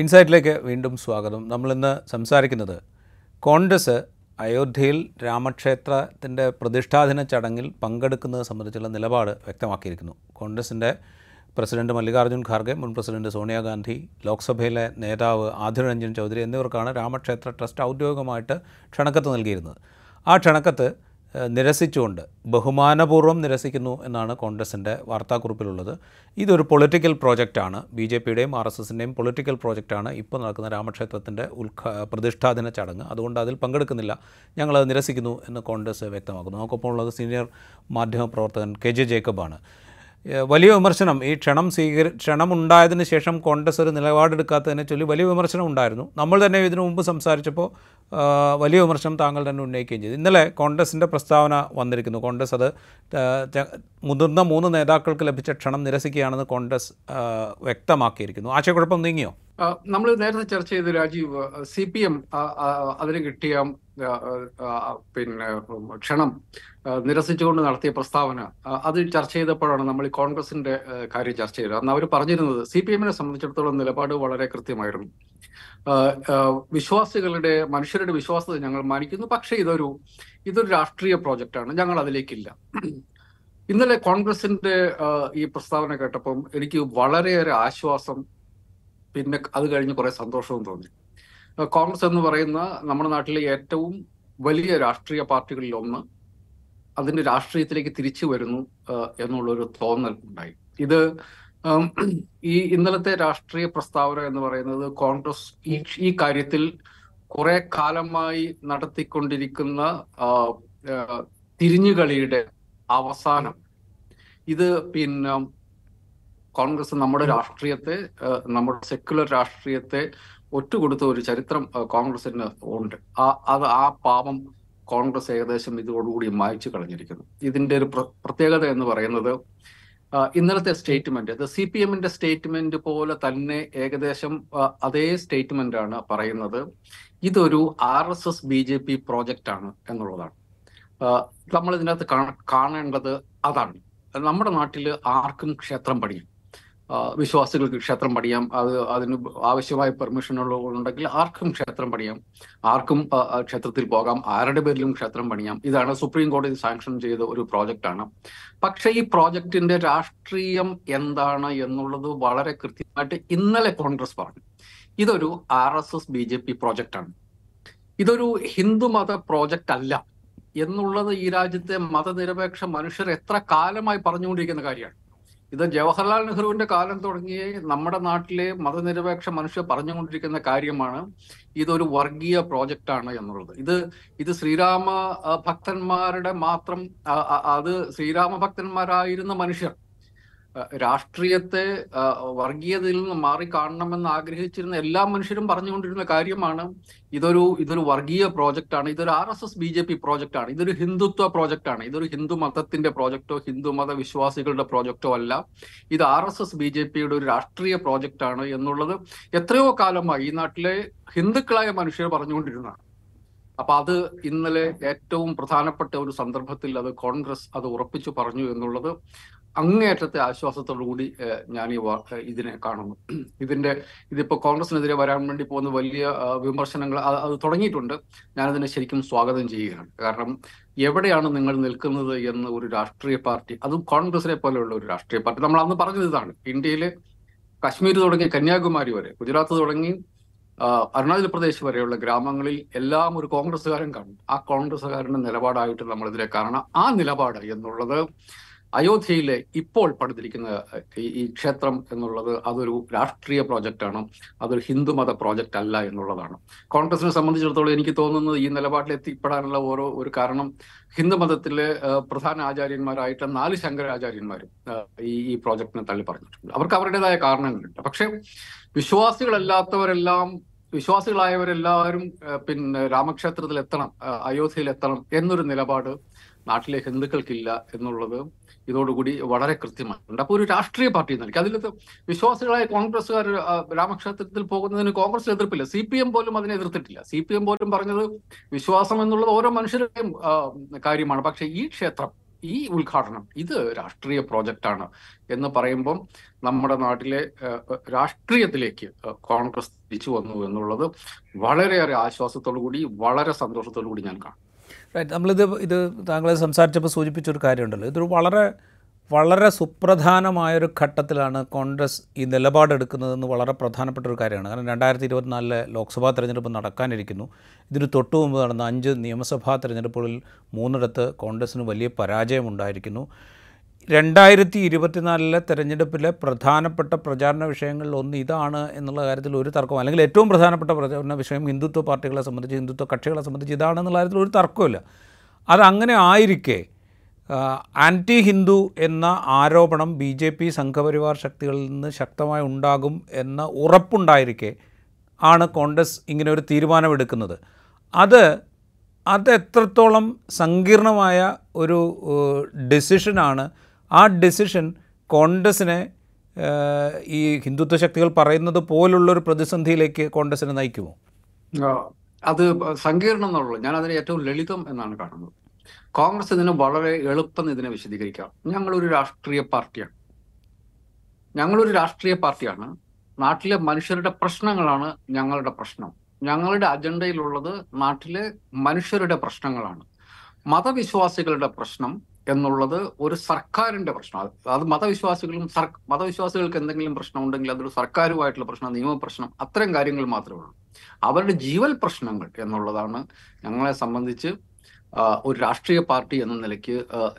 ഇൻസൈറ്റിലേക്ക് വീണ്ടും സ്വാഗതം. നമ്മളിന്ന് സംസാരിക്കുന്നത് കോൺഗ്രസ് അയോധ്യയിൽ രാമക്ഷേത്രത്തിന്റെ പ്രതിഷ്ഠാദിന ചടങ്ങിൽ പങ്കെടുക്കുന്നത് സംബന്ധിച്ചുള്ള നിലപാട് വ്യക്തമാക്കിയിരിക്കുന്നു. കോൺഗ്രസിന്റെ പ്രസിഡന്റ് മല്ലികാർജുൻ ഖാർഗെ മുൻ പ്രസിഡന്റ് സോണിയാഗാന്ധി ലോക്സഭയിലെ നേതാവ് ആധിർ രഞ്ജൻ ചൗധരി എന്നിവർക്കാണ് രാമക്ഷേത്ര ട്രസ്റ്റ് ഔദ്യോഗികമായിട്ട് ക്ഷണക്കത്ത് നൽകിയിരുന്നത്. ആ ക്ഷണക്കത്ത് നിരസിച്ചുകൊണ്ട് ബഹുമാനപൂർവം നിരസിക്കുന്നു എന്നാണ് കോൺഗ്രസിന്റെ വാർത്താക്കുറിപ്പിലുള്ളത്. ഇതൊരു പൊളിറ്റിക്കൽ പ്രോജക്റ്റാണ്. ബി ജെ പിയുടെയും ആർ എസ് എസിന്റെയും പൊളിറ്റിക്കൽ പ്രോജക്റ്റാണ് ഇപ്പോൾ നടക്കുന്ന രാമക്ഷേത്രത്തിന്റെ ഉദ്ഘാ പ്രതിഷ്ഠാദിന ചടങ്ങ്. അതുകൊണ്ട് അതിൽ പങ്കെടുക്കുന്നില്ല. ഞങ്ങളത് നിരസിക്കുന്നു എന്ന് കോൺഗ്രസ് വ്യക്തമാക്കുന്നു. നമുക്കൊപ്പം ഉള്ളത് സീനിയർ മാധ്യമപ്രവർത്തകൻ കെ ജെ ജേക്കബാണ്. വലിയ വിമർശനം. ഈ ക്ഷണം സ്വീകരി ക്ഷണമുണ്ടായതിന് ശേഷം കോൺഗ്രസ് ഒരു നിലപാടെടുക്കാത്തതിനെ ചൊല്ലി വലിയ വിമർശനം ഉണ്ടായിരുന്നു. നമ്മൾ തന്നെ ഇതിനു മുമ്പ് സംസാരിച്ചപ്പോൾ വലിയ വിമർശനം താങ്കൾ തന്നെ ഉന്നയിക്കുകയും ചെയ്തു. ഇന്നലെ കോൺഗ്രസിന്റെ പ്രസ്താവന വന്നിരിക്കുന്നു. കോൺഗ്രസ് അത് മുതിർന്ന മൂന്ന് നേതാക്കൾക്ക് ലഭിച്ച ക്ഷണം നിരസിക്കുകയാണെന്ന് കോൺഗ്രസ് വ്യക്തമാക്കിയിരിക്കുന്നു. ആശയക്കുഴപ്പം നീങ്ങിയോ? നമ്മൾ നേരത്തെ ചർച്ച ചെയ്ത രാജീവ് സി പി എം അതിന് കിട്ടിയ പിന്നെ ക്ഷണം നിരസിച്ചുകൊണ്ട് നടത്തിയ പ്രസ്താവന അത് ചർച്ച ചെയ്തപ്പോഴാണ് നമ്മൾ ഈ കോൺഗ്രസിന്റെ കാര്യം ചർച്ച ചെയ്തത്. അന്ന് അവർ പറഞ്ഞിരുന്നത് സി പി എമ്മിനെ സംബന്ധിച്ചിടത്തോളം നിലപാട് വളരെ കൃത്യമായിരുന്നു. വിശ്വാസികളുടെ വിശ്വാസികളുടെ മനുഷ്യരുടെ വിശ്വാസത്തെ ഞങ്ങൾ മാനിക്കുന്നു. പക്ഷേ ഇതൊരു ഇതൊരു രാഷ്ട്രീയ പ്രോജക്റ്റാണ്. ഞങ്ങൾ അതിലേക്കില്ല ഇന്നലെ കോൺഗ്രസിന്റെ ഈ പ്രസ്താവന കേട്ടപ്പം എനിക്ക് വളരെയേറെ ആശ്വാസം പിന്നെ അത് കഴിഞ്ഞ് കുറെ സന്തോഷവും തോന്നി. കോൺഗ്രസ് എന്ന് പറയുന്ന നമ്മുടെ നാട്ടിലെ ഏറ്റവും വലിയ രാഷ്ട്രീയ പാർട്ടികളിൽ ഒന്ന് അതിന്റെ രാഷ്ട്രീയത്തിലേക്ക് തിരിച്ചു വരുന്നു എന്നുള്ളൊരു തോന്നൽ ഉണ്ടായി. ഇത് ഈ ഇന്നലത്തെ രാഷ്ട്രീയ പ്രസ്താവന എന്ന് പറയുന്നത് കോൺഗ്രസ് ഈ കാര്യത്തിൽ കുറെ കാലമായി നടത്തിക്കൊണ്ടിരിക്കുന്ന തിരിഞ്ഞുകളിയുടെ അവസാനം. ഇത് പിന്നെ കോൺഗ്രസ് നമ്മുടെ രാഷ്ട്രീയത്തെ നമ്മുടെ സെക്യുലർ രാഷ്ട്രീയത്തെ ഒറ്റുകൊടുത്ത ഒരു ചരിത്രം കോൺഗ്രസിന് ഉണ്ട്. ആ അത് ആ പാപം കോൺഗ്രസ് ഏകദേശം ഇതോടുകൂടി മായ്ച്ചു കളഞ്ഞിരിക്കുന്നു. ഇതിന്റെ ഒരു പ്രത്യേകത എന്ന് പറയുന്നത് ഇന്നലത്തെ സ്റ്റേറ്റ്മെന്റ് അത് സി പി എമ്മിന്റെ സ്റ്റേറ്റ്മെന്റ് പോലെ തന്നെ ഏകദേശം അതേ സ്റ്റേറ്റ്മെന്റ് ആണ് പറയുന്നത്. ഇതൊരു R S S B J P project ആണ് എന്നുള്ളതാണ് നമ്മൾ ഇതിനകത്ത് കാണേണ്ടത് അതാണ്. നമ്മുടെ നാട്ടിൽ ആർക്കും ക്ഷേത്രം പണിയാം വിശ്വാസികൾക്ക് ക്ഷേത്രം പണിയാം. അത് അതിന് ആവശ്യമായ പെർമിഷൻ ഉള്ളവരുണ്ടെങ്കിൽ ആർക്കും ക്ഷേത്രം പണിയാം. ആർക്കും ക്ഷേത്രത്തിൽ പോകാം. ആരുടെ പേരിലും ക്ഷേത്രം പണിയാം. ഇതാണ് സുപ്രീം കോടതി സാങ്ഷൻ ചെയ്ത ഒരു പ്രോജക്റ്റ് ആണ്. പക്ഷേ ഈ പ്രോജക്റ്റിന്റെ രാഷ്ട്രീയം എന്താണ് എന്നുള്ളത് വളരെ കൃത്യമായിട്ട് ഇന്നലെ കോൺഗ്രസ് പറഞ്ഞു. ഇതൊരു R S S B J P project ആണ്. ഇതൊരു ഹിന്ദുമത പ്രോജക്റ്റ് അല്ല എന്നുള്ളത് ഈ രാജ്യത്തെ മതനിരപേക്ഷ മനുഷ്യർ എത്ര കാലമായി പറഞ്ഞുകൊണ്ടിരിക്കുന്ന കാര്യമാണ്. ഇത് ജവഹർലാൽ നെഹ്റുവിന്റെ കാലം തുടങ്ങിയ നമ്മുടെ നാട്ടിലെ മതനിരപേക്ഷ മനുഷ്യർ പറഞ്ഞുകൊണ്ടിരിക്കുന്ന കാര്യമാണ്. ഇതൊരു വർഗീയ പ്രോജക്റ്റ് ആണ് എന്നുള്ളത്. ഇത് ഇത് ശ്രീരാമ ഭക്തന്മാരുടെ മാത്രം അത് ശ്രീരാമ ഭക്തന്മാരായിരുന്ന മനുഷ്യർ രാഷ്ട്രീയത്തെ വർഗീയതയിൽ നിന്ന് മാറി കാണണമെന്ന് ആഗ്രഹിച്ചിരുന്ന എല്ലാ മനുഷ്യരും പറഞ്ഞുകൊണ്ടിരുന്ന കാര്യമാണ് ഇതൊരു ഇതൊരു വർഗീയ പ്രോജക്റ്റ് ആണ് ഇതൊരു R S S B J P project ആണ് ഇതൊരു ഹിന്ദുത്വ പ്രോജക്റ്റ് ആണ് ഇതൊരു ഹിന്ദു മതത്തിന്റെ പ്രോജക്റ്റോ ഹിന്ദു മത വിശ്വാസികളുടെ പ്രോജക്റ്റോ അല്ല. ഇത് R S S B J പിയുടെ ഒരു രാഷ്ട്രീയ പ്രോജക്റ്റ് ആണ് എന്നുള്ളത് എത്രയോ കാലമായി ഈ നാട്ടിലെ ഹിന്ദുക്കളായ മനുഷ്യർ പറഞ്ഞുകൊണ്ടിരുന്നതാണ്. അപ്പൊ അത് ഇന്നലെ ഏറ്റവും പ്രധാനപ്പെട്ട ഒരു സന്ദർഭത്തിൽ അത് കോൺഗ്രസ് അത് ഉറപ്പിച്ചു പറഞ്ഞു എന്നുള്ളത് അങ്ങേയറ്റത്തെ ആശ്വാസത്തോടുകൂടി ഞാൻ ഈ ഇതിനെ കാണുന്നു. ഇതിന്റെ ഇതിപ്പോ കോൺഗ്രസിനെതിരെ വരാൻ വേണ്ടി പോകുന്ന വലിയ വിമർശനങ്ങൾ അത് തുടങ്ങിയിട്ടുണ്ട്. ഞാനതിനെ ശരിക്കും സ്വാഗതം ചെയ്യുകയാണ്. കാരണം എവിടെയാണ് നിങ്ങൾ നിൽക്കുന്നത് എന്ന് ഒരു രാഷ്ട്രീയ പാർട്ടി അതും കോൺഗ്രസിനെ പോലെയുള്ള ഒരു രാഷ്ട്രീയ പാർട്ടി. നമ്മൾ അന്ന് പറഞ്ഞത് ഇതാണ്. ഇന്ത്യയിലെ കശ്മീർ തുടങ്ങി കന്യാകുമാരി വരെ ഗുജറാത്ത് തുടങ്ങി അരുണാചൽ പ്രദേശ് വരെയുള്ള ഗ്രാമങ്ങളിൽ എല്ലാം ഒരു കോൺഗ്രസ്സുകാരൻ കാണും. ആ കോൺഗ്രസ്സുകാരന്റെ നിലപാടായിട്ട് നമ്മളിതിനെ കാണണം. ആ നിലപാട് എന്നുള്ളത് അയോധ്യയിലെ ഇപ്പോൾ പണിതിരിക്കുന്ന ഈ ക്ഷേത്രം എന്നുള്ളത് അതൊരു രാഷ്ട്രീയ പ്രോജക്റ്റാണ്. അതൊരു ഹിന്ദുമത പ്രോജക്റ്റ് അല്ല എന്നുള്ളതാണ്. കോൺഗ്രസിനെ സംബന്ധിച്ചിടത്തോളം എനിക്ക് തോന്നുന്നത് ഈ നിലപാടിൽ എത്തിപ്പെടാനുള്ള ഓരോ ഒരു കാരണം ഹിന്ദുമതത്തിലെ പ്രധാന ആചാര്യന്മാരായിട്ട് നാല് ശങ്കരാചാര്യന്മാരും ഈ ഈ പ്രോജക്റ്റിനെ തള്ളി പറഞ്ഞിട്ടുണ്ട്. അവർക്ക് അവരുടേതായ കാരണങ്ങളുണ്ട്. പക്ഷെ വിശ്വാസികളല്ലാത്തവരെല്ലാം വിശ്വാസികളായവരെല്ലാവരും പിന്നെ രാമക്ഷേത്രത്തിൽ എത്തണം അയോധ്യയിൽ എത്തണം എന്നൊരു നിലപാട് നാട്ടിലെ ഹിന്ദുക്കൾക്കില്ല എന്നുള്ളത് ഇതോടുകൂടി വളരെ കൃത്യമായിട്ടുണ്ട്. അപ്പോൾ ഒരു രാഷ്ട്രീയ പാർട്ടി നൽകി അതിൽ വിശ്വാസികളായ കോൺഗ്രസ്സുകാർ രാമക്ഷേത്രത്തിൽ പോകുന്നതിന് കോൺഗ്രസ് എതിർപ്പില്ല. സി പി എം പോലും അതിനെ എതിർത്തിട്ടില്ല. സി പി എം പോലും പറഞ്ഞത് വിശ്വാസം എന്നുള്ളത് ഓരോ മനുഷ്യരുടെയും കാര്യമാണ്. പക്ഷേ ഈ ക്ഷേത്രം ഈ ഉദ്ഘാടനം ഇത് രാഷ്ട്രീയ പ്രോജക്റ്റാണ് എന്ന് പറയുമ്പം നമ്മുടെ നാട്ടിലെ രാഷ്ട്രീയത്തിലേക്ക് കോൺഗ്രസ് തിരിച്ചു വന്നു എന്നുള്ളത് വളരെയേറെ ആശ്വാസത്തോടു കൂടി വളരെ സന്തോഷത്തോടു കൂടി ഞാൻ കാണും റൈറ്റ് നമ്മളിത് ഇത് താങ്കൾ സംസാരിച്ചപ്പോൾ സൂചിപ്പിച്ചൊരു കാര്യമുണ്ടല്ലോ. ഇതൊരു വളരെ വളരെ സുപ്രധാനമായൊരു ഘട്ടത്തിലാണ് കോൺഗ്രസ് ഈ നിലപാടെടുക്കുന്നതെന്ന് വളരെ പ്രധാനപ്പെട്ട ഒരു കാര്യമാണ്. കാരണം രണ്ടായിരത്തി ഇരുപത്തിനാലിലെ ലോക്സഭാ തെരഞ്ഞെടുപ്പ് നടക്കാനിരിക്കുന്നു. ഇതിന് തൊട്ടു മുമ്പ് നടന്ന അഞ്ച് നിയമസഭാ തെരഞ്ഞെടുപ്പുകളിൽ മൂന്നിടത്ത് കോൺഗ്രസ്സിന് വലിയ പരാജയമുണ്ടായിരിക്കുന്നു. രണ്ടായിരത്തി ഇരുപത്തിനാലിലെ തെരഞ്ഞെടുപ്പിലെ പ്രധാനപ്പെട്ട പ്രചാരണ വിഷയങ്ങളിൽ ഒന്ന് ഇതാണ് എന്നുള്ള കാര്യത്തിൽ ഒരു തർക്കവും അല്ലെങ്കിൽ ഏറ്റവും പ്രധാനപ്പെട്ട പ്രചാരണ വിഷയം ഹിന്ദുത്വ പാർട്ടികളെ സംബന്ധിച്ച് ഹിന്ദുത്വ കക്ഷികളെ സംബന്ധിച്ച് ഇതാണെന്നുള്ള കാര്യത്തിൽ ഒരു തർക്കമില്ല അതങ്ങനെ ആയിരിക്കെ ആന്റി ഹിന്ദു എന്ന ആരോപണം ബി ജെ പി സംഘപരിവാർ ശക്തികളിൽ നിന്ന് ശക്തമായി ഉണ്ടാകും എന്ന ഉറപ്പുണ്ടായിരിക്കെ ആണ് കോൺഗ്രസ് ഇങ്ങനെ ഒരു തീരുമാനമെടുക്കുന്നത്. അത് അത് എത്രത്തോളം സങ്കീർണമായ ഒരു ഡെസിഷനാണ് ആ ഡെസിഷൻ കോൺഗ്രസിനെ ഈ ഹിന്ദുത്വ ശക്തികൾ പറയുന്നത് പോലുള്ളൊരു പ്രതിസന്ധിയിലേക്ക് കോൺഗ്രസിനെ നയിക്കുമോ? അത് സങ്കീർണം എന്നുള്ളൂ. ഞാൻ അതിനെ ഏറ്റവും ലളിതം എന്നാണ് കാണുന്നത്. കോൺഗ്രസ് ഇതിന് വളരെ എളുപ്പം ഇതിനെ വിശദീകരിക്കാം. ഞങ്ങളൊരു രാഷ്ട്രീയ പാർട്ടിയാണ്. ഞങ്ങളൊരു രാഷ്ട്രീയ പാർട്ടിയാണ്. നാട്ടിലെ മനുഷ്യരുടെ പ്രശ്നങ്ങളാണ് ഞങ്ങളുടെ പ്രശ്നം. ഞങ്ങളുടെ അജണ്ടയിലുള്ളത് നാട്ടിലെ മനുഷ്യരുടെ പ്രശ്നങ്ങളാണ്. മതവിശ്വാസികളുടെ പ്രശ്നം എന്നുള്ളത് ഒരു സർക്കാരിന്റെ പ്രശ്നം. അത് മതവിശ്വാസികളും മതവിശ്വാസികൾക്ക് എന്തെങ്കിലും പ്രശ്നം ഉണ്ടെങ്കിൽ അതൊരു സർക്കാരുമായിട്ടുള്ള പ്രശ്നം നിയമപ്രശ്നം അത്തരം കാര്യങ്ങൾ മാത്രമേ ഉള്ളൂ. അവരുടെ ജീവൽ പ്രശ്നങ്ങൾ എന്നുള്ളതാണ് ഞങ്ങളെ സംബന്ധിച്ച് ഒരു രാഷ്ട്രീയ പാർട്ടി എന്ന നിലയ്ക്ക്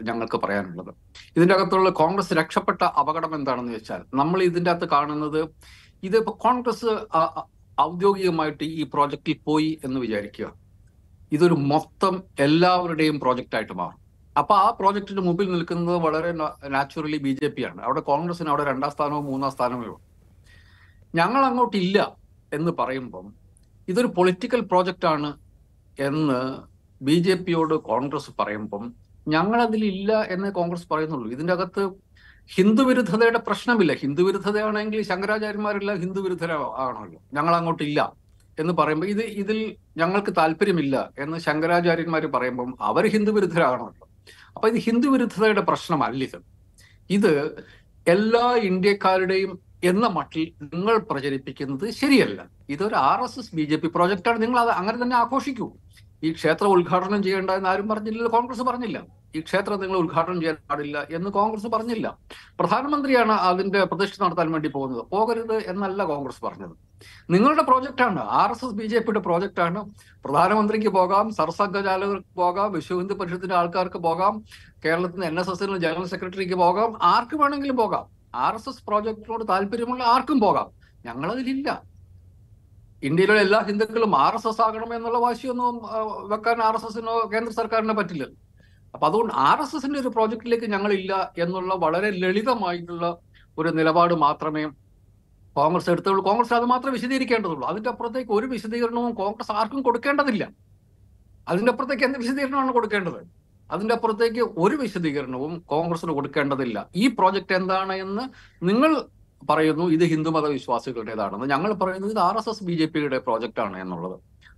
ഞങ്ങൾക്ക് പറയാനുള്ളത്. ഇതിന്റെ അകത്തുള്ള കോൺഗ്രസ് രക്ഷപ്പെട്ട അപകടം എന്താണെന്ന് വെച്ചാൽ നമ്മൾ ഇതിന്റെ അകത്ത് കാണുന്നത് ഇത് കോൺഗ്രസ് ഔദ്യോഗികമായിട്ട് ഈ പ്രോജക്റ്റിൽ പോയി എന്ന് വിചാരിക്കുക. ഇതൊരു മൊത്തം എല്ലാവരുടെയും പ്രോജക്റ്റായിട്ട് മാറും. അപ്പൊ ആ പ്രോജക്റ്റിന് മുമ്പിൽ നിൽക്കുന്നത് വളരെ നാച്ചുറലി ബി ജെ പി ആണ്. അവിടെ കോൺഗ്രസിന് അവിടെ രണ്ടാം സ്ഥാനവും മൂന്നാം സ്ഥാനമേ ഉള്ളൂ. ഞങ്ങൾ അങ്ങോട്ടില്ല എന്ന് പറയുമ്പം ഇതൊരു പൊളിറ്റിക്കൽ പ്രോജക്റ്റ് ആണ് എന്ന് ബി ജെ പിയോട് കോൺഗ്രസ് പറയുമ്പം ഞങ്ങൾ അതിലില്ല എന്ന് കോൺഗ്രസ് പറയുന്നുള്ളൂ. ഇതിന്റെ അകത്ത് ഹിന്ദു വിരുദ്ധതയുടെ പ്രശ്നമില്ല. ഹിന്ദു വിരുദ്ധതയാണെങ്കിൽ ശങ്കരാചാര്യന്മാരെല്ലാം ഹിന്ദു വിരുദ്ധര ആണല്ലോ ഞങ്ങൾ അങ്ങോട്ടില്ല എന്ന് പറയുമ്പോൾ ഇത് ഇതിൽ ഞങ്ങൾക്ക് താല്പര്യമില്ല എന്ന് ശങ്കരാചാര്യന്മാർ പറയുമ്പം അവർ ഹിന്ദു വിരുദ്ധരാണല്ലോ. അപ്പൊ ഇത് ഹിന്ദു വിരുദ്ധതയുടെ പ്രശ്നമല്ല ഇത്. ഇത് എല്ലാ ഇന്ത്യക്കാരുടെയും എന്ന മട്ടിൽ നിങ്ങൾ പ്രചരിപ്പിക്കുന്നത് ശരിയല്ല. ഇതൊരു R S S B J P പ്രോജക്റ്റാണ്. നിങ്ങൾ അത് അങ്ങനെ തന്നെ ആഘോഷിക്കൂ. ഈ ക്ഷേത്രം ഉദ്ഘാടനം ചെയ്യേണ്ട എന്ന് ആരും പറഞ്ഞില്ല കോൺഗ്രസ് പറഞ്ഞില്ല. ഈ ക്ഷേത്രം നിങ്ങൾ ഉദ്ഘാടനം ചെയ്യാൻ പാടില്ല എന്ന് കോൺഗ്രസ് പറഞ്ഞില്ല. പ്രധാനമന്ത്രിയാണ് അതിന്റെ പ്രതിഷ്ഠ നടത്താൻ വേണ്ടി പോകുന്നത്. പോകരുത് എന്നല്ല കോൺഗ്രസ് പറഞ്ഞത്. നിങ്ങളുടെ പ്രോജക്റ്റാണ്. R S S B J പിയുടെ പ്രോജക്റ്റാണ്. പ്രധാനമന്ത്രിക്ക് പോകാം സർസംഘചാലകർക്ക് പോകാം വിശ്വ ഹിന്ദു പരിഷത്തിന്റെ ആൾക്കാർക്ക് പോകാം കേരളത്തിന് എൻ എസ് എസിന് ജനറൽ സെക്രട്ടറിക്ക് പോകാം ആർക്ക് വേണമെങ്കിലും പോകാം. ആർ എസ് എസ് പ്രോജക്റ്റിനോട് താല്പര്യമുള്ള ആർക്കും പോകാം. ഞങ്ങളതിലില്ല. ഇന്ത്യയിലെ എല്ലാ ഹിന്ദുക്കളും ആർ എസ് എസ് ആകണം എന്നുള്ള വാശിയൊന്നും വെക്കാൻ ആർ എസ് എസിനോ കേന്ദ്ര സർക്കാരിനോ പറ്റില്ല. അപ്പൊ അതുകൊണ്ട് ആർ എസ് എസിന്റെ ഒരു പ്രോജക്റ്റിലേക്ക് ഞങ്ങളില്ല എന്നുള്ള വളരെ ലളിതമായിട്ടുള്ള ഒരു നിലപാട് മാത്രമേ കോൺഗ്രസ് എടുത്തുള്ളൂ. കോൺഗ്രസ് അത് മാത്രമേ വിശദീകരിക്കേണ്ടതുള്ളൂ. അതിന്റെ അപ്പുറത്തേക്ക് ഒരു വിശദീകരണവും കോൺഗ്രസ് ആർക്കും കൊടുക്കേണ്ടതില്ല. അതിന്റെ അപ്പുറത്തേക്ക് എന്ത് വിശദീകരണമാണ് കൊടുക്കേണ്ടത്? അതിന്റെ അപ്പുറത്തേക്ക് ഒരു വിശദീകരണവും കോൺഗ്രസിന് കൊടുക്കേണ്ടതില്ല. ഈ പ്രോജക്റ്റ് എന്താണ് എന്ന് നിങ്ങൾ പറയുന്നു ഇത് ഹിന്ദുമത വിശ്വാസികളുടേതാണെന്ന് ഞങ്ങൾ പറയുന്നത് ഇത് R S S B J പിയുടെ പ്രോജക്റ്റ് ആണ് എന്നുള്ളത്.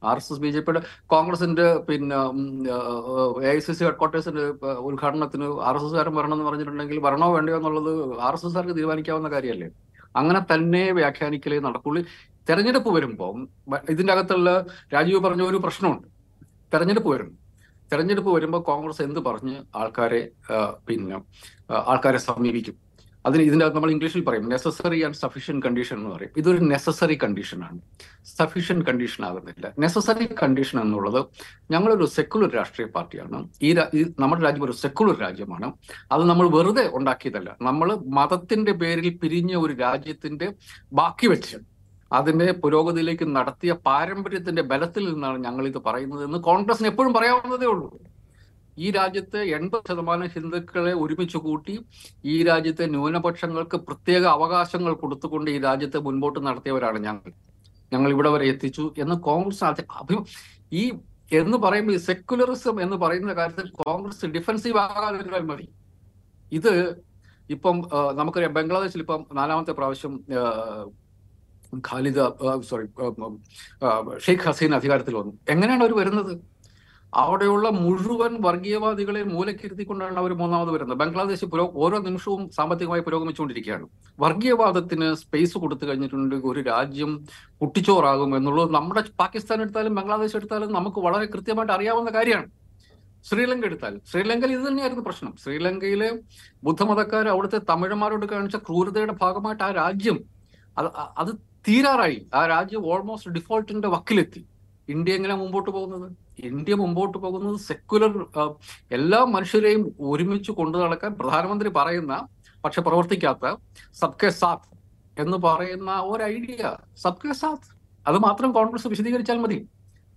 R S S B J പിയുടെ കോൺഗ്രസിന്റെ പിന്നെ എ ഐ സി സി ഹെഡ്ക്വാർട്ടേഴ്സിന്റെ ഉദ്ഘാടനത്തിന് ആർ എസ് എസ്കാരൻ വരണമെന്ന് പറഞ്ഞിട്ടുണ്ടെങ്കിൽ വരണോ വേണ്ടയോ എന്നുള്ളത് ആർ എസ് എസ്കാർക്ക് തീരുമാനിക്കാവുന്ന കാര്യമല്ലേ? അങ്ങനെ തന്നെ വ്യാഖ്യാനിക്കലേ നടക്കുള്ളൂ. തെരഞ്ഞെടുപ്പ് വരുമ്പോൾ ഇതിന്റെ അകത്തുള്ള രാജീവ് പറഞ്ഞ ഒരു പ്രശ്നമുണ്ട്. തെരഞ്ഞെടുപ്പ് വരും. തെരഞ്ഞെടുപ്പ് വരുമ്പോൾ കോൺഗ്രസ് എന്ത് പറഞ്ഞ് ആൾക്കാരെ പിന്നെ ആൾക്കാരെ സമീപിക്കും. അതിന് ഇതിന്റെ അകത്ത് നമ്മൾ ഇംഗ്ലീഷിൽ പറയും നെസസറി ആൻഡ് സഫീഷ്യൻ കണ്ടീഷൻ എന്ന് പറയും. ഇതൊരു നെസസറി കണ്ടീഷനാണ് സഫീഷ്യൻ കണ്ടീഷൻ ആകുന്നില്ല. നെസസറി കണ്ടീഷൻ എന്നുള്ളത് ഞങ്ങളൊരു സെക്കുലർ രാഷ്ട്രീയ പാർട്ടിയാണ്. ഈ നമ്മുടെ രാജ്യം ഒരു സെക്കുലർ രാജ്യമാണ്. അത് നമ്മൾ വെറുതെ ഉണ്ടാക്കിയതല്ല. നമ്മൾ മതത്തിന്റെ പേരിൽ പിരിഞ്ഞ ഒരു രാജ്യത്തിന്റെ ബാക്കി വെച്ച് അതിന്റെ പുരോഗതിയിലേക്ക് നടത്തിയ പാരമ്പര്യത്തിന്റെ ബലത്തിൽ നിന്നാണ് ഞങ്ങൾ ഇത് പറയുന്നത് എന്ന് കോൺഗ്രസിന് എപ്പോഴും പറയാവുന്നതേ ഉള്ളൂ. ഈ രാജ്യത്തെ എൺപത് ശതമാനം ഹിന്ദുക്കളെ ഒരുമിച്ച് കൂട്ടി ഈ രാജ്യത്തെ ന്യൂനപക്ഷങ്ങൾക്ക് പ്രത്യേക അവകാശങ്ങൾ കൊടുത്തുകൊണ്ട് ഈ രാജ്യത്തെ മുൻപോട്ട് നടത്തിയവരാണ് ഞങ്ങൾ. ഞങ്ങൾ ഇവിടെ വരെ എത്തിച്ചു എന്ന് കോൺഗ്രസ് അഭി- ഈ എന്ന് പറയുമ്പോൾ ഈ സെക്യുലറിസം എന്ന് പറയുന്ന കാര്യത്തിൽ കോൺഗ്രസ് ഡിഫൻസീവ് ആകാതിരുന്നാൽ മതി. ഇത് ഇപ്പം നമുക്കറിയാം ബംഗ്ലാദേശിൽ ഇപ്പം നാലാമത്തെ പ്രാവശ്യം ഖാലിദ് സോറി ഷെയ്ഖ് ഹസീന അധികാരത്തിൽ വന്നു. എങ്ങനെയാണ് അവർ വരുന്നത്? അവിടെയുള്ള മുഴുവൻ വർഗീയവാദികളെ മൂലക്കിരുത്തിക്കൊണ്ടാണ് അവർ മൂന്നാമത് വരുന്നത്. ബംഗ്ലാദേശ് പുരോ ഓരോ നിമിഷവും സാമ്പത്തികമായി പുരോഗമിച്ചുകൊണ്ടിരിക്കുകയാണ്. വർഗീയവാദത്തിന് സ്പേസ് കൊടുത്തു കഴിഞ്ഞിട്ടുണ്ടെങ്കിൽ ഒരു രാജ്യം കുട്ടിച്ചോറാകും എന്നുള്ളത് നമ്മുടെ പാകിസ്ഥാൻ എടുത്താലും ബംഗ്ലാദേശ് എടുത്താലും നമുക്ക് വളരെ കൃത്യമായിട്ട് അറിയാവുന്ന കാര്യമാണ്. ശ്രീലങ്ക എടുത്താൽ ശ്രീലങ്കയിൽ ഇത് തന്നെയായിരുന്നു പ്രശ്നം. ശ്രീലങ്കയിലെ ബുദ്ധമതക്കാർ അവിടുത്തെ തമിഴന്മാരോട് കാണിച്ച ക്രൂരതയുടെ ഭാഗമായിട്ട് ആ രാജ്യം അത് അത് തീരാറായി. ആ രാജ്യം ഓൾമോസ്റ്റ് ഡിഫോൾട്ടിന്റെ വക്കിലെത്തി. ഇന്ത്യ എങ്ങനെ മുമ്പോട്ട് പോകുന്നത്? ഇന്ത്യ മുമ്പോട്ട് പോകുന്നത് സെക്യുലർ എല്ലാ മനുഷ്യരെയും ഒരുമിച്ച് കൊണ്ടു നടക്കാൻ പ്രധാനമന്ത്രി പറയുന്ന പക്ഷെ പ്രവർത്തിക്കാത്ത സബ്കെ സാത്ത് എന്ന് പറയുന്ന ഒരു ഐഡിയ. സബ്കെ സാത്ത്. അത് മാത്രം കോൺഗ്രസ് വിശദീകരിച്ചാൽ മതി.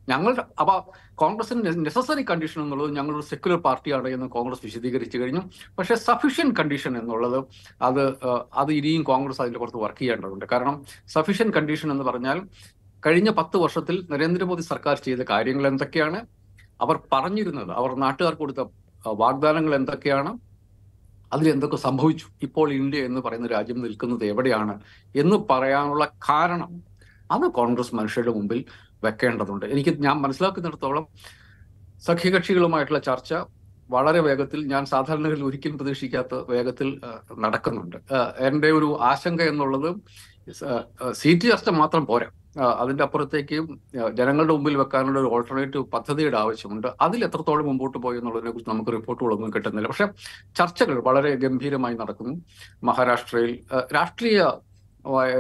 ഞങ്ങൾ അപ്പൊ കോൺഗ്രസിന്റെ നെസസറി കണ്ടീഷൻ എന്നുള്ളത് ഞങ്ങളൊരു സെക്യുലർ പാർട്ടിയാണ് എന്ന് കോൺഗ്രസ് വിശദീകരിച്ചു കഴിഞ്ഞു. പക്ഷേ സഫീഷ്യൻ കണ്ടീഷൻ എന്നുള്ളത് അത് അത് ഇനിയും കോൺഗ്രസ് അതിന്റെ പുറത്ത് വർക്ക് ചെയ്യേണ്ടതുണ്ട്. കാരണം സഫീഷ്യൻ കണ്ടീഷൻ എന്ന് പറഞ്ഞാൽ കഴിഞ്ഞ പത്ത് വർഷത്തിൽ നരേന്ദ്രമോദി സർക്കാർ ചെയ്ത കാര്യങ്ങൾ എന്തൊക്കെയാണ്? അവർ പറഞ്ഞിരുന്നത് അവർ നാട്ടുകാർ കൊടുത്ത വാഗ്ദാനങ്ങൾ എന്തൊക്കെയാണ്? അതിലെന്തൊക്കെ സംഭവിച്ചു? ഇപ്പോൾ ഇന്ത്യ എന്ന് പറയുന്ന രാജ്യം നിൽക്കുന്നത് എവിടെയാണ് എന്ന് പറയാനുള്ള കാരണം അത് കോൺഗ്രസ് മനുഷ്യരുടെ മുമ്പിൽ വെക്കേണ്ടതുണ്ട്. എനിക്ക് ഞാൻ മനസ്സിലാക്കുന്നിടത്തോളം സഖ്യകക്ഷികളുമായിട്ടുള്ള ചർച്ച വളരെ വേഗത്തിൽ ഞാൻ സാധാരണകളിൽ ഒരിക്കലും പ്രതീക്ഷിക്കാത്ത വേഗത്തിൽ നടക്കുന്നുണ്ട്. എന്റെ ഒരു ആശങ്ക എന്നുള്ളത് സീറ്റ് ചർച്ച മാത്രം പോരാ. അതിന്റെ അപ്പുറത്തേക്ക് ജനങ്ങളുടെ മുമ്പിൽ വെക്കാനുള്ള ഒരു ഓൾട്ടർനേറ്റീവ് പദ്ധതിയുടെ ആവശ്യമുണ്ട്. അതിൽ എത്രത്തോളം മുമ്പോട്ട് പോയി എന്നുള്ളതിനെ കുറിച്ച് നമുക്ക് റിപ്പോർട്ടുകളൊന്നും കിട്ടുന്നില്ല. പക്ഷെ ചർച്ചകൾ വളരെ ഗംഭീരമായി നടക്കുന്നു. മഹാരാഷ്ട്രയിൽ രാഷ്ട്രീയ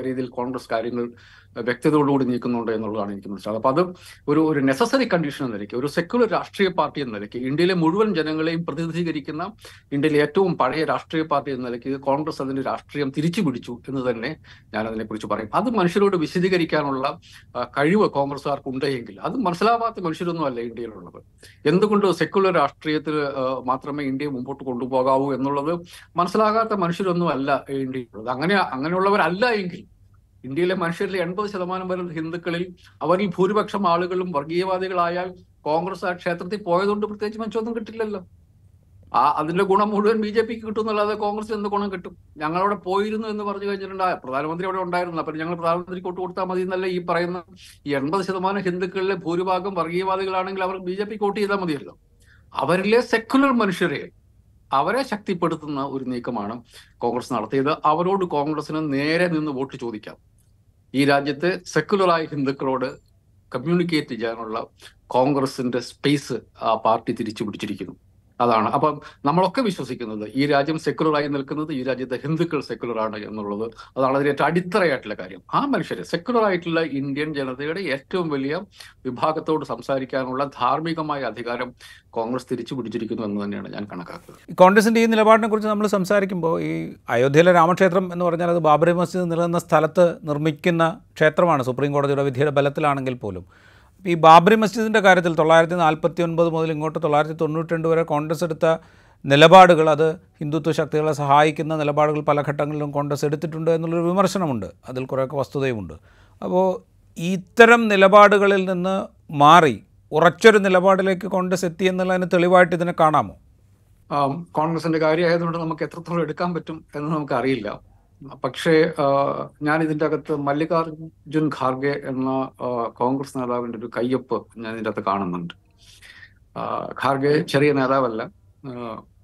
രീതിയിൽ കോൺഗ്രസ് കാര്യങ്ങൾ വ്യക്തതയോടുകൂടി നീക്കുന്നുണ്ട് എന്നുള്ളതാണ് എനിക്ക് മനസ്സിലായത് അപ്പൊ അത് ഒരു ഒരു നെസസറി കണ്ടീഷൻ എന്ന നിലയ്ക്ക് ഒരു സെക്യുലർ രാഷ്ട്രീയ പാർട്ടി എന്ന നിലയ്ക്ക് ഇന്ത്യയിലെ മുഴുവൻ ജനങ്ങളെയും പ്രതിനിധീകരിക്കുന്ന ഇന്ത്യയിലെ ഏറ്റവും പഴയ രാഷ്ട്രീയ പാർട്ടി എന്ന നിലയ്ക്ക് കോൺഗ്രസ് അതിന്റെ രാഷ്ട്രീയം തിരിച്ചു പിടിച്ചു എന്ന് തന്നെ ഞാൻ അതിനെക്കുറിച്ച് പറയും. അത് മനുഷ്യരോട് വിശദീകരിക്കാനുള്ള കഴിവ് കോൺഗ്രസ്സുകാർക്ക് ഉണ്ടെങ്കിൽ അത് മനസ്സിലാവാത്ത മനുഷ്യരൊന്നും അല്ല ഇന്ത്യയിലുള്ളത്. എന്തുകൊണ്ട് സെക്യുലർ രാഷ്ട്രീയത്തിൽ മാത്രമേ ഇന്ത്യയെ മുമ്പോട്ട് കൊണ്ടുപോകാവൂ എന്നുള്ളത് മനസ്സിലാകാത്ത മനുഷ്യരൊന്നും അല്ല ഇന്ത്യയിലുള്ളത്. അങ്ങനെ അങ്ങനെയുള്ളവരല്ല എങ്കിൽ ഇന്ത്യയിലെ മനുഷ്യരിൽ എൺപത് ശതമാനം വരുന്ന ഹിന്ദുക്കളിൽ. അവരിൽ ഭൂരിപക്ഷം ആളുകളും വർഗീയവാദികളായാൽ കോൺഗ്രസ് ആ ക്ഷേത്രത്തിൽ പോയതുകൊണ്ട് പ്രത്യേകിച്ച് മെച്ചമൊന്നും കിട്ടില്ലല്ലോ. ആ അതിന്റെ ഗുണം മുഴുവൻ ബി ജെ പിക്ക് കിട്ടുന്നല്ലാതെ കോൺഗ്രസ് എന്ത് ഗുണം കിട്ടും? ഞങ്ങളവിടെ പോയിരുന്നു എന്ന് പറഞ്ഞു കഴിഞ്ഞിട്ടുണ്ട്. പ്രധാനമന്ത്രി അവിടെ ഉണ്ടായിരുന്നു അപ്പൊ ഞങ്ങൾ പ്രധാനമന്ത്രിക്ക് വോട്ട് കൊടുത്താൽ മതി എന്നല്ല ഈ പറയുന്ന എൺപത് ശതമാനം ഹിന്ദുക്കളിലെ ഭൂരിഭാഗം വർഗീയവാദികളാണെങ്കിൽ അവർ ബി ജെ പിക്ക് വോട്ട് ചെയ്താൽ മതിയല്ലോ. അവരിലെ സെക്കുലർ മനുഷ്യരെ അവരെ ശക്തിപ്പെടുത്തുന്ന ഒരു നീക്കമാണ് കോൺഗ്രസ് നടത്തിയത്. അവരോട് കോൺഗ്രസിന് നേരെ നിന്ന് വോട്ട് ചോദിക്കാം. ഈ രാജ്യത്തെ സെക്കുലറായ ഹിന്ദുക്കളോട് കമ്മ്യൂണിക്കേറ്റ് ചെയ്യാനുള്ള കോൺഗ്രസിന്റെ സ്പേസ് ആ പാർട്ടി തിരിച്ചു പിടിച്ചിരിക്കുന്നു അതാണ്. അപ്പം നമ്മളൊക്കെ വിശ്വസിക്കുന്നത് ഈ രാജ്യം സെക്യുലറായി നിൽക്കുന്നത് ഈ രാജ്യത്തെ ഹിന്ദുക്കൾ സെക്കുലറാണ് എന്നുള്ളത്. അതാണ് അതിന് ഏറ്റവും അടിത്തറയായിട്ടുള്ള കാര്യം. ആ മനുഷ്യരെ സെക്യുലറായിട്ടുള്ള ഇന്ത്യൻ ജനതയുടെ ഏറ്റവും വലിയ വിഭാഗത്തോട് സംസാരിക്കാനുള്ള ധാർമ്മികമായ അധികാരം കോൺഗ്രസ് തിരിച്ചു പിടിച്ചിരിക്കുന്നു എന്ന് തന്നെയാണ് ഞാൻ കണക്കാക്കുന്നത്. കോൺഗ്രസിന്റെ ഈ നിലപാടിനെ കുറിച്ച് നമ്മൾ സംസാരിക്കുമ്പോൾ ഈ അയോധ്യയിലെ രാമക്ഷേത്രം എന്ന് പറഞ്ഞാൽ അത് ബാബറി മസ്ജിദ് നിലനിന്ന സ്ഥലത്ത് നിർമ്മിക്കുന്ന ക്ഷേത്രമാണ് സുപ്രീം കോടതിയുടെ വിധിയുടെ ബലത്തിലാണെങ്കിൽ പോലും. ഈ ബാബറി മസ്ജിദിന്റെ കാര്യത്തിൽ തൊള്ളായിരത്തി നാൽപ്പത്തി ഒൻപത് മുതൽ ഇങ്ങോട്ട് തൊള്ളായിരത്തി തൊണ്ണൂറ്റി രണ്ട് വരെ കോൺഗ്രസ് എടുത്ത നിലപാടുകൾ അത് ഹിന്ദുത്വ ശക്തികളെ സഹായിക്കുന്ന നിലപാടുകൾ പല ഘട്ടങ്ങളിലും കോൺഗ്രസ് എടുത്തിട്ടുണ്ട് എന്നുള്ളൊരു വിമർശനമുണ്ട്. അതിൽ കുറേയൊക്കെ വസ്തുതയുമുണ്ട്. അപ്പോൾ ഇത്തരം നിലപാടുകളിൽ നിന്ന് മാറി ഉറച്ചൊരു നിലപാടിലേക്ക് കോൺഗ്രസ് എത്തി എന്നുള്ളതിന് തെളിവായിട്ട് ഇതിനെ കാണാമോ? കോൺഗ്രസിന്റെ കാര്യമായതുകൊണ്ട് നമുക്ക് എത്രത്തോളം എടുക്കാൻ പറ്റും എന്ന് നമുക്ക് അറിയില്ല പക്ഷേ ഞാൻ ഇതിന്റെ അകത്ത് മല്ലികാർജുൻ ഖാർഗെ എന്ന കോൺഗ്രസ് നേതാവിന്റെ ഒരു കയ്യൊപ്പ് ഞാൻ ഇതിന്റെ അകത്ത് കാണുന്നുണ്ട്. ഖാർഗെ ചെറിയ നേതാവല്ല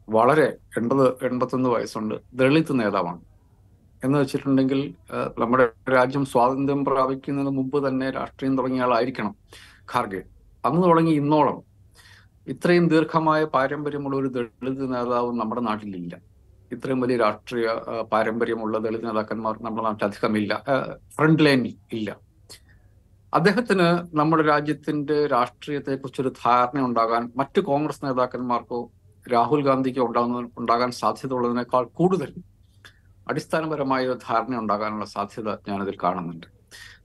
വളരെ എൺപത് എൺപത്തൊന്ന് വയസ്സുണ്ട് ദളിത് നേതാവാണ്. എന്ന് വെച്ചിട്ടുണ്ടെങ്കിൽ നമ്മുടെ രാജ്യം സ്വാതന്ത്ര്യം പ്രാപിക്കുന്നതിന് മുമ്പ് തന്നെ രാഷ്ട്രീയം തുടങ്ങിയ ആളായിരിക്കണം ഖാർഗെ. അന്ന് തുടങ്ങി ഇന്നോളം ഇത്രയും ദീർഘമായ പാരമ്പര്യമുള്ള ഒരു ദളിത് നേതാവ് നമ്മുടെ നാട്ടിലില്ല. ഇത്രയും വലിയ രാഷ്ട്രീയ പാരമ്പര്യമുള്ള ദളിത് നേതാക്കന്മാർ നമ്മുടെ നാട്ടിൽ അധികമില്ല. ഫ്രണ്ട് ലൈനിൽ ഇല്ല. അദ്ദേഹത്തിന് നമ്മുടെ രാജ്യത്തിന്റെ രാഷ്ട്രീയത്തെ കുറിച്ചൊരു ധാരണ ഉണ്ടാകാൻ മറ്റ് കോൺഗ്രസ് നേതാക്കന്മാർക്കോ രാഹുൽ ഗാന്ധിക്കോ ഉണ്ടാകുന്ന ഉണ്ടാകാൻ സാധ്യത ഉള്ളതിനേക്കാൾ കൂടുതൽ അടിസ്ഥാനപരമായ ധാരണ ഉണ്ടാകാനുള്ള സാധ്യത ഞാനതിൽ കാണുന്നുണ്ട്.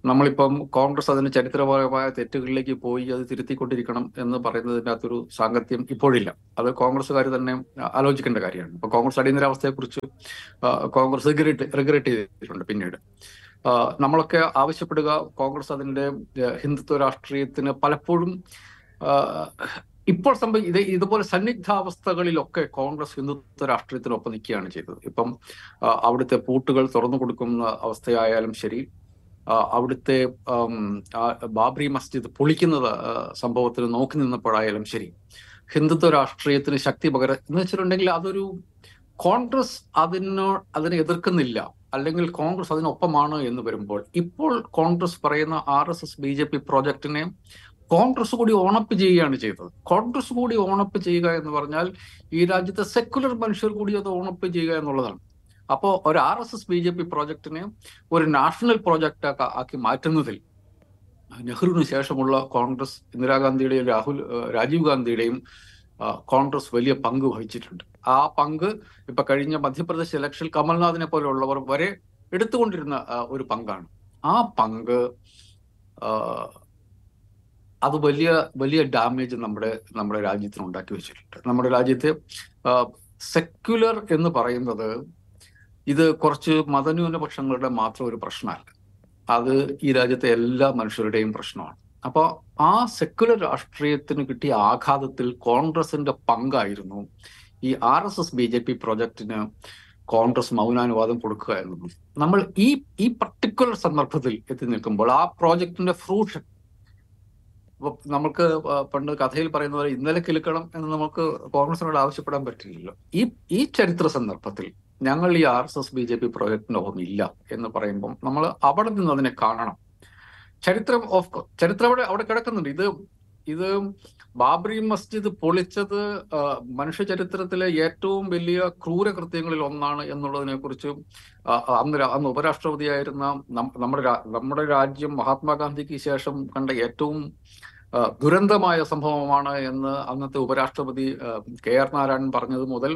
നമ്മളിപ്പം കോൺഗ്രസ് അതിന് ചരിത്രപരമായ തെറ്റുകളിലേക്ക് പോയി അത് തിരുത്തിക്കൊണ്ടിരിക്കണം എന്ന് പറയുന്നതിന്റെ അകത്തൊരു സാങ്കത്യം ഇപ്പോഴില്ല. അത് കോൺഗ്രസ്സുകാർ തന്നെ ആലോചിക്കേണ്ട കാര്യമാണ്. ഇപ്പൊ കോൺഗ്രസ് അടിയന്തരാവസ്ഥയെക്കുറിച്ച് കോൺഗ്രസ് റിഗ്രറ്റ് റിഗ്രറ്റ് ചെയ്തിട്ടുണ്ട് പിന്നീട്. നമ്മളൊക്കെ ആവശ്യപ്പെടുക കോൺഗ്രസ് അതിന്റെ ഹിന്ദുത്വ രാഷ്ട്രീയത്തിന് പലപ്പോഴും ഇപ്പോൾ സംഭവം ഇത് ഇതുപോലെ സന്നിഗ്ധാവസ്ഥകളിലൊക്കെ കോൺഗ്രസ് ഹിന്ദുത്വ രാഷ്ട്രീയത്തിനൊപ്പം നിൽക്കുകയാണ് ചെയ്തത്. ഇപ്പം അവിടുത്തെ പൂട്ടുകൾ തുറന്നു കൊടുക്കുന്ന അവസ്ഥയായാലും ശരി അവിടുത്തെ ബാബറി മസ്ജിദ് പൊളിക്കുന്നത് സംഭവത്തിൽ നോക്കി നിന്നപ്പോഴായാലും ശരി. ഹിന്ദുത്വ രാഷ്ട്രീയത്തിന് ശക്തി പകര എന്ന് വെച്ചിട്ടുണ്ടെങ്കിൽ അതൊരു കോൺഗ്രസ് അതിനോ അതിനെ എതിർക്കുന്നില്ല. അല്ലെങ്കിൽ കോൺഗ്രസ് അതിനൊപ്പമാണ് എന്ന് വരുമ്പോൾ ഇപ്പോൾ കോൺഗ്രസ് പറയുന്ന R S S B J P പ്രോജക്റ്റിനെ Congress കൂടി ഓണപ്പ് ചെയ്യുകയാണ് ചെയ്തത്. കോൺഗ്രസ് കൂടി ഓണപ്പ് ചെയ്യുക എന്ന് പറഞ്ഞാൽ ഈ രാജ്യത്തെ സെക്കുലർ മനുഷ്യർ കൂടി അത് ഓണപ്പ് ചെയ്യുക എന്നുള്ളതാണ്. അപ്പോൾ ഒരു R S S B J P പ്രോജക്റ്റിനെ ഒരു നാഷണൽ പ്രോജക്റ്റ് ആക്കി മാറ്റുന്നതിൽ നെഹ്റുവിന് ശേഷമുള്ള കോൺഗ്രസ് ഇന്ദിരാഗാന്ധിയുടെയും രാഹുൽ രാജീവ് ഗാന്ധിയുടെയും കോൺഗ്രസ് വലിയ പങ്ക് വഹിച്ചിട്ടുണ്ട്. ആ പങ്ക് ഇപ്പൊ കഴിഞ്ഞ മധ്യപ്രദേശ് ഇലക്ഷൻ കമൽനാഥിനെ പോലെയുള്ളവർ വരെ എടുത്തുകൊണ്ടിരുന്ന ഒരു പങ്കാണ്. ആ പങ്ക് അത് വലിയ വലിയ ഡാമേജ് നമ്മുടെ നമ്മുടെ രാജ്യത്തിന് ഉണ്ടാക്കി വെച്ചിട്ടുണ്ട്. നമ്മുടെ രാജ്യത്തെ സെക്യുലർ എന്ന് പറയുന്നത് ഇത് കുറച്ച് മതന്യൂനപക്ഷങ്ങളുടെ മാത്രം ഒരു പ്രശ്നമല്ല. അത് ഈ രാജ്യത്തെ എല്ലാ മനുഷ്യരുടെയും പ്രശ്നമാണ്. അപ്പോൾ ആ സെക്യുലർ രാഷ്ട്രീയത്തിന് കിട്ടിയ ആഘാതത്തിൽ കോൺഗ്രസിന്റെ പങ്കായിരുന്നു ഈ R S S B J P പ്രൊജക്ടിന് Congress മൗനാനുവാദം കൊടുക്കുക എന്നുള്ളത് നമ്മൾ ഈ ഈ പർട്ടിക്കുലർ സന്ദർഭത്തിൽ എത്തി നിൽക്കുമ്പോൾ ആ പ്രോജക്ടിന്റെ ഫ്രൂഷൻ നമുക്ക് പണ്ട് കഥയിൽ പറയുന്ന പോലെ ഇന്നലെ കിലുക്കണം എന്ന് നമുക്ക് കോൺഗ്രസിനോട് ആവശ്യപ്പെടാൻ പറ്റില്ലല്ലോ. ഈ ഈ ചരിത്ര സന്ദർഭത്തിൽ ഞങ്ങൾ ഈ R S S B J P പ്രോജക്റ്റിനൊപ്പം ഇല്ല എന്ന് പറയുമ്പോൾ നമ്മൾ അവിടെ നിന്ന് അതിനെ കാണണം. ചരിത്രം ഓഫ് ചരിത്രം അവിടെ അവിടെ കിടക്കുന്നുണ്ട്. ഇത് ഇത് ബാബറി മസ്ജിദ് പൊളിച്ചത് മനുഷ്യ ചരിത്രത്തിലെ ഏറ്റവും വലിയ ക്രൂരകൃത്യങ്ങളിൽ ഒന്നാണ് എന്നുള്ളതിനെ കുറിച്ച് അന്ന് അന്ന് ഉപരാഷ്ട്രപതിയായിരുന്ന നമ്മുടെ നമ്മുടെ രാജ്യം മഹാത്മാഗാന്ധിക്ക് ശേഷം കണ്ട ഏറ്റവും ദുരന്തമായ സംഭവമാണ് എന്ന് അന്നത്തെ ഉപരാഷ്ട്രപതി കെ ആർ നാരായണൻ പറഞ്ഞത് മുതൽ.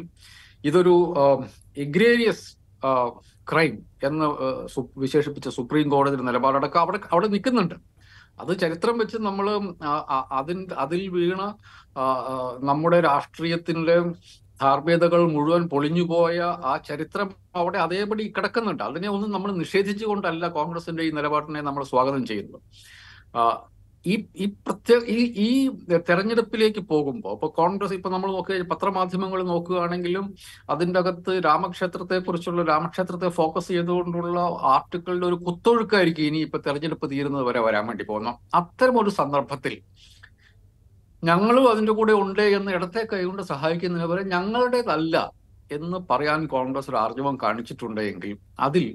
ഇതൊരു എഗ്രേരിയസ് ക്രൈം എന്ന് വിശേഷിപ്പിച്ച സുപ്രീം കോടതിയുടെ നിലപാടടക്കം അവിടെ അവിടെ നിൽക്കുന്നുണ്ട്. അത് ചരിത്രം വെച്ച് നമ്മൾ അതിൻ അതിൽ വീണ നമ്മുടെ രാഷ്ട്രീയത്തിന്റെ ധാർമ്മികതകൾ മുഴുവൻ പൊളിഞ്ഞുപോയ ആ ചരിത്രം അവിടെ അതേപടി കിടക്കുന്നുണ്ട്. അതിനെ ഒന്നും നമ്മൾ നിഷേധിച്ചുകൊണ്ടല്ല കോൺഗ്രസിന്റെ ഈ നിലപാടിനെ നമ്മൾ സ്വാഗതം ചെയ്യുന്നത്. ഈ ഈ പ്രത്യേക ഈ ഈ തെരഞ്ഞെടുപ്പിലേക്ക് പോകുമ്പോൾ ഇപ്പൊ കോൺഗ്രസ് ഇപ്പൊ നമ്മൾ നോക്കുക പത്രമാധ്യമങ്ങൾ നോക്കുകയാണെങ്കിലും അതിന്റെ അകത്ത് രാമക്ഷേത്രത്തെ കുറിച്ചുള്ള രാമക്ഷേത്രത്തെ ഫോക്കസ് ചെയ്തുകൊണ്ടുള്ള ആർട്ടിക്കളുടെ ഒരു കുത്തൊഴുക്കായിരിക്കും ഇനി ഇപ്പൊ തെരഞ്ഞെടുപ്പ് തീരുന്നത് വരെ വരാൻ വേണ്ടി പോകുന്നു അത്തരം ഒരു സന്ദർഭത്തിൽ ഞങ്ങളും അതിന്റെ കൂടെ ഉണ്ട് എന്ന് ഇടത്തെ കൈകൊണ്ട് സഹായിക്കുന്നതിന് പകരം ഞങ്ങളുടേതല്ല എന്ന് പറയാൻ കോൺഗ്രസ് ഒരു ആർജവം കാണിച്ചിട്ടുണ്ടെങ്കിൽ അതിൽ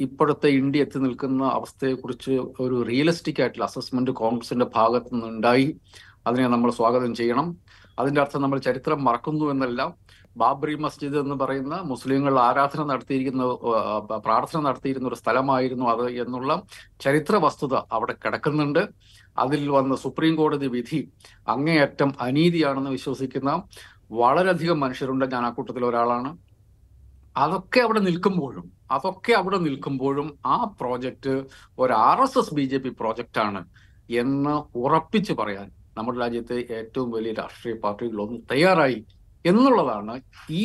ഇപ്പോഴത്തെ ഇന്ത്യ എത്തി നിൽക്കുന്ന അവസ്ഥയെക്കുറിച്ച് ഒരു റിയലിസ്റ്റിക് ആയിട്ടുള്ള അസസ്മെന്റ് കോൺഗ്രസിന്റെ ഭാഗത്തു നിന്നുണ്ടായി അതിനെ നമ്മൾ സ്വാഗതം ചെയ്യണം. അതിന്റെ അർത്ഥം നമ്മൾ ചരിത്രം മറക്കുന്നു എന്നല്ല. ബാബറി മസ്ജിദ് എന്ന് പറയുന്ന മുസ്ലിങ്ങൾ ആരാധന നടത്തിയിരിക്കുന്ന പ്രാർത്ഥന നടത്തിയിരുന്ന ഒരു സ്ഥലമായിരുന്നു അത് എന്നുള്ള ചരിത്ര വസ്തുത അവിടെ കിടക്കുന്നുണ്ട്. അതിൽ വന്ന സുപ്രീം കോടതി വിധി അങ്ങേയറ്റം അനീതിയാണെന്ന് വിശ്വസിക്കുന്ന വളരെയധികം മനുഷ്യരുണ്ട്. ഞാൻ ആ കൂട്ടത്തിൽ ഒരാളാണ്. അതൊക്കെ അവിടെ നിൽക്കുമ്പോഴും അതൊക്കെ അവിടെ നിൽക്കുമ്പോഴും ആ പ്രോജക്റ്റ് ഒരു R S S B J P പ്രോജക്റ്റാണ് എന്ന് ഉറപ്പിച്ചു പറയാൻ നമ്മുടെ രാജ്യത്തെ ഏറ്റവും വലിയ രാഷ്ട്രീയ പാർട്ടികളൊന്നും തയ്യാറായി എന്നുള്ളതാണ് ഈ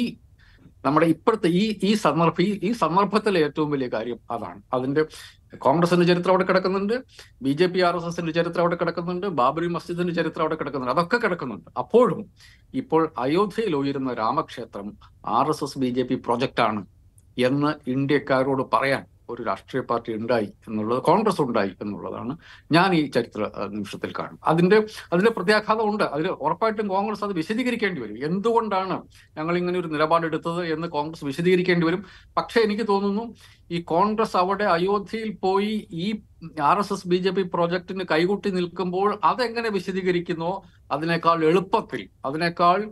നമ്മുടെ ഇപ്പോഴത്തെ ഈ ഈ സന്ദർഭ ഈ സന്ദർഭത്തിലെ ഏറ്റവും വലിയ കാര്യം അതാണ്. അതിന്റെ കോൺഗ്രസിന്റെ ചരിത്രം അവിടെ കിടക്കുന്നുണ്ട് B J P R S എസിന്റെ ചരിത്രം അവിടെ കിടക്കുന്നുണ്ട് ബാബറി മസ്ജിദിന്റെ ചരിത്രം അവിടെ കിടക്കുന്നുണ്ട് അതൊക്കെ കിടക്കുന്നുണ്ട്. അപ്പോഴും ഇപ്പോൾ അയോധ്യയിൽ ഉയരുന്ന രാമക്ഷേത്രം R S S B J P പ്രൊജക്റ്റാണ് എന്ന് ഇന്ത്യക്കാരോട് പറയാൻ ഒരു രാഷ്ട്രീയ പാർട്ടി ഉണ്ടായി എന്നുള്ളത് കോൺഗ്രസ് ഉണ്ടായി എന്നുള്ളതാണ് ഞാൻ ഈ ചരിത്ര നിമിഷത്തിൽ കാണും അതിന്റെ അതിന്റെ പ്രത്യാഘാതം ഉണ്ട് അതിൽ ഉറപ്പായിട്ടും കോൺഗ്രസ് അത് വിശദീകരിക്കേണ്ടി വരും. എന്തുകൊണ്ടാണ് ഞങ്ങൾ ഇങ്ങനെ ഒരു നിലപാടെടുത്തത് എന്ന് കോൺഗ്രസ് വിശദീകരിക്കേണ്ടി വരും? പക്ഷേ എനിക്ക് തോന്നുന്നു ഈ കോൺഗ്രസ് അവിടെ അയോധ്യയിൽ പോയി ഈ R S S B J P പ്രോജക്റ്റിന് കൈകൂട്ടി നിൽക്കുമ്പോൾ അതെങ്ങനെ വിശദീകരിക്കുന്നോ അതിനേക്കാൾ എളുപ്പത്തിൽ അതിനേക്കാൾ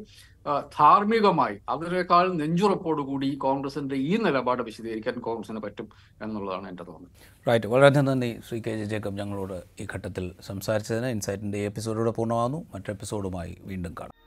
ധാർമ്മികമായി അതിനേക്കാൾ നെഞ്ചുറപ്പോടുകൂടി കോൺഗ്രസിന്റെ ഈ നിലപാട് വിശദീകരിക്കാൻ കോൺഗ്രസിന് പറ്റും എന്നുള്ളതാണ് എന്റെ തോന്നൽ. റൈറ്റ്. വളരെ നന്ദി ശ്രീ കെ ജെ ജേക്കബ് ഞങ്ങളോട് ഈ ഘട്ടത്തിൽ സംസാരിച്ചതിന്. ഇൻസൈറ്റിന്റെ ഈ എപ്പിസോഡോടെ പൂർണമാകുന്നു. മറ്റു എപ്പിസോഡുമായി വീണ്ടും കാണാം.